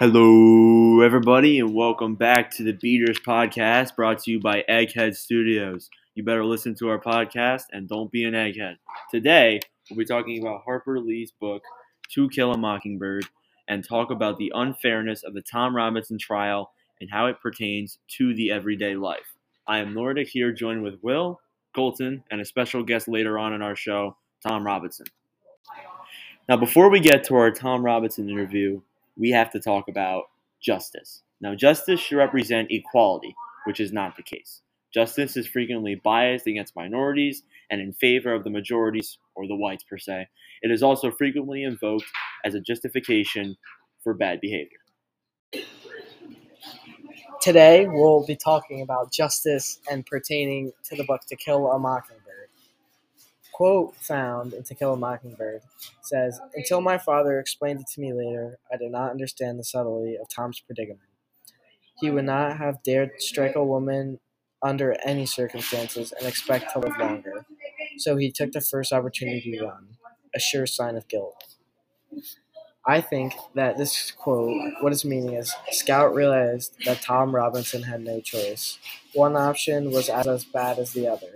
Hello, everybody, and welcome back to the Beaters Podcast brought to you by Egghead Studios. You better listen to our podcast and don't be an egghead. Today, we'll be talking about Harper Lee's book, To Kill a Mockingbird, and talk about the unfairness of the Tom Robinson trial and how it pertains to the everyday life. I am Nordic here, joined with Will, Colton, and a special guest later on in our show, Tom Robinson. Now, before we get to our Tom Robinson interview, we have to talk about justice. Now, justice should represent equality, which is not the case. Justice is frequently biased against minorities and in favor of the majorities, or the whites per se. It is also frequently invoked as a justification for bad behavior. Today, we'll be talking about justice and pertaining to the book To Kill a Mockingbird. Quote found in To Kill a Mockingbird says, Until my father explained it to me later, I did not understand the subtlety of Tom's predicament. He would not have dared strike a woman under any circumstances and expect to live longer. So he took the first opportunity to run, a sure sign of guilt. I think that this quote, what its meaning is, Scout realized that Tom Robinson had no choice. One option was as, as bad as the other,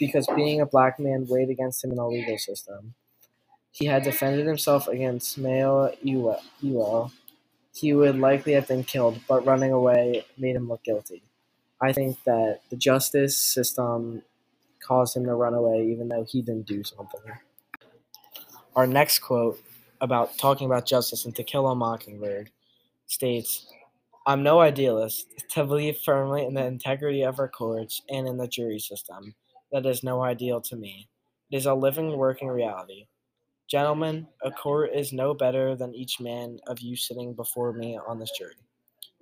because being a black man weighed against him in the legal system. He had defended himself against Mayella Ewell. He would likely have been killed, but running away made him look guilty. I think that the justice system caused him to run away, even though he didn't do something. Our next quote about talking about justice and To Kill a Mockingbird states, I'm no idealist to believe firmly in the integrity of our courts and in the jury system. That is no ideal to me. It is a living, working reality. Gentlemen, a court is no better than each man of you sitting before me on this jury.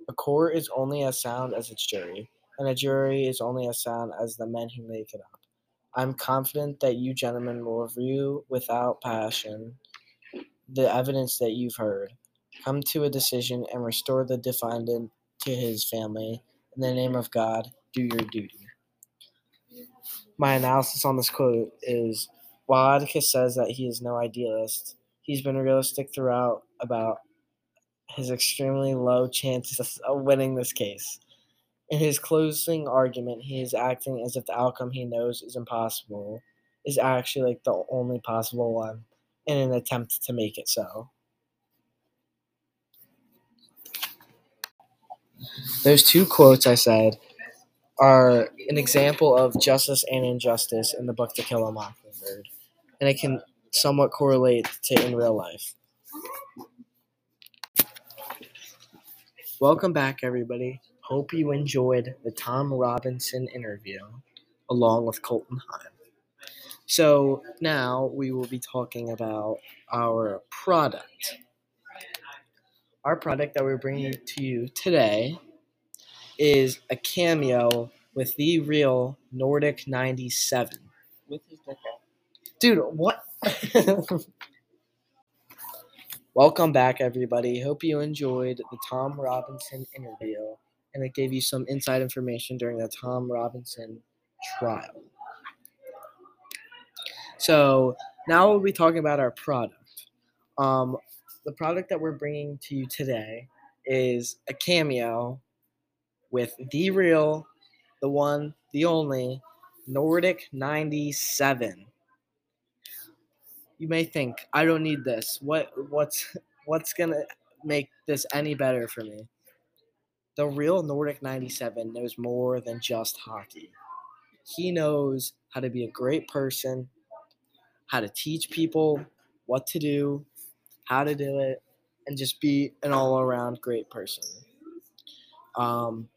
A court is only as sound as its jury, and a jury is only as sound as the men who make it up. I'm confident that you gentlemen will review without passion the evidence that you've heard, come to a decision, and restore the defendant to his family. In the name of God, do your duty. My analysis on this quote is while Atticus says that he is no idealist, he's been realistic throughout about his extremely low chances of winning this case. In his closing argument, he is acting as if the outcome he knows is impossible is actually like the only possible one in an attempt to make it so. Those two quotes I said are an example of justice and injustice in the book To Kill a Mockingbird, and it can somewhat correlate to in real life. Welcome back, everybody. Hope you enjoyed the Tom Robinson interview along with Colton Heim. So now we will be talking about our product. Our product that we're bringing to you today is a cameo with the real Nordic 97. With his dick out. Dude, what? Welcome back, everybody. Hope you enjoyed the Tom Robinson interview and it gave you some inside information during the Tom Robinson trial. So now we'll be talking about our product. Um, the product that we're bringing to you today is a cameo with the real, the one, the only Nordic 97. You may think, I don't need this. What what's what's to make this any better for me? The real Nordic 97 knows more than just hockey. He knows how to be a great person, how to teach people what to do, how to do it, and just be an all around great person. Um,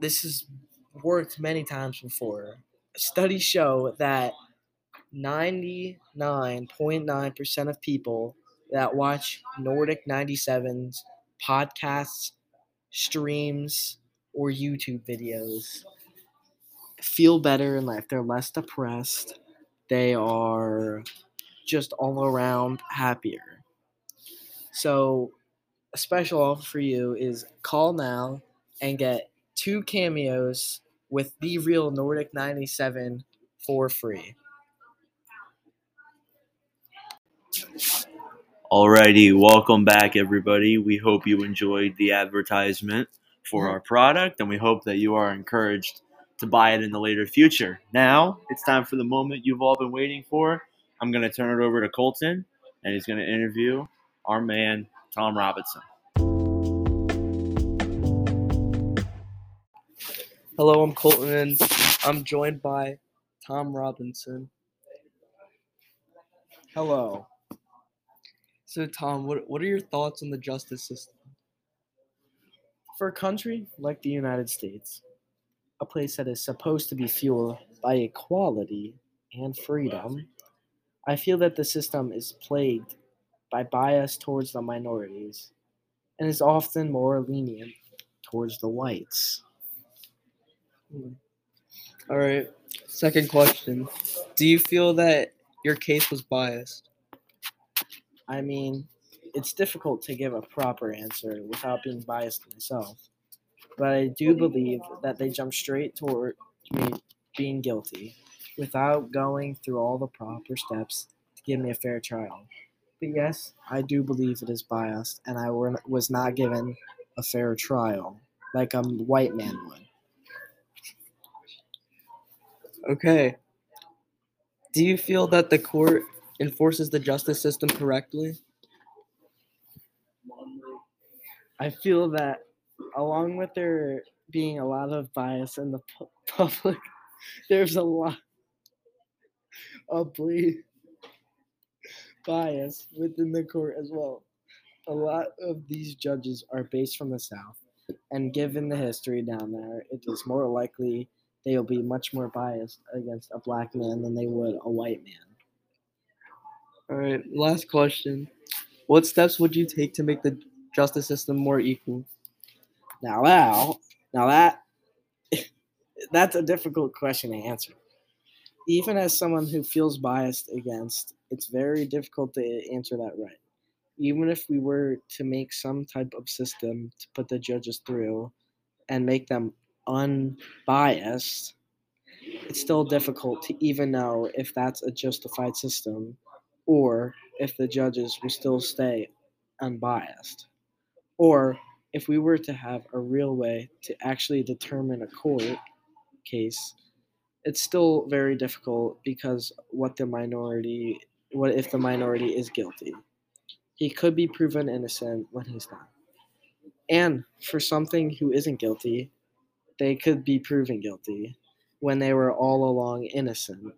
this has worked many times before. Studies show that 99.9% of people that watch Nordic 97's podcasts, streams, or YouTube videos feel better in life. They're less depressed. They are just all around happier. So, a special offer for you is call now and get two cameos with the real Nordic 97 for free. Alrighty, welcome back, everybody. We hope you enjoyed the advertisement for mm-hmm. our product, and we hope that you are encouraged to buy it in the later future. Now, it's time for the moment you've all been waiting for. I'm going to turn it over to Colton, and he's going to interview our man, Tom Robinson. Hello, I'm Colton, and I'm joined by Tom Robinson. Hello. So, Tom, what what are your thoughts on the justice system? For a country like the United States, a place that is supposed to be fueled by equality and freedom, I feel that the system is plagued by bias towards the minorities and is often more lenient towards the whites. All right. Second question: Do you feel that your case was biased? I mean, it's difficult to give a proper answer without being biased myself, but I do believe that they jumped straight toward me being guilty without going through all the proper steps to give me a fair trial. But yes, I do believe it is biased, and I were, was not given a fair trial like a white man would. Okay. Do you feel that the court enforces the justice system correctly? I feel that along with there being a lot of bias in the pu- public, there's a lot of bias within the court as well. A lot of these judges are based from the South, and given the history down there, it is more likely they'll be much more biased against a black man than they would a white man. All right. Last question: What steps would you take to make the justice system more equal? Now, now, now that that's a difficult question to answer. Even as someone who feels biased against, it's very difficult to answer that right. Even if we were to make some type of system to put the judges through and make them unbiased, it's still difficult to even know if that's a justified system or if the judges will still stay unbiased. Or if we were to have a real way to actually determine a court case, it's still very difficult because what the minority what if the minority is guilty? He could be proven innocent when he's not. And for something who isn't guilty, they could be proven guilty when they were all along innocent.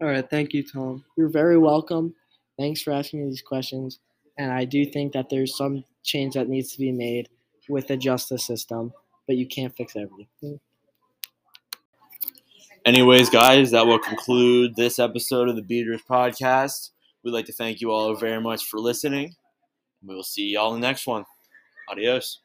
All right. Thank you, Tom. You're very welcome. Thanks for asking me these questions. And I do think that there's some change that needs to be made with the justice system, but you can't fix everything. Anyways, guys, that will conclude this episode of the Beaters podcast. We'd like to thank you all very much for listening. We will see y'all in the next one. Adios.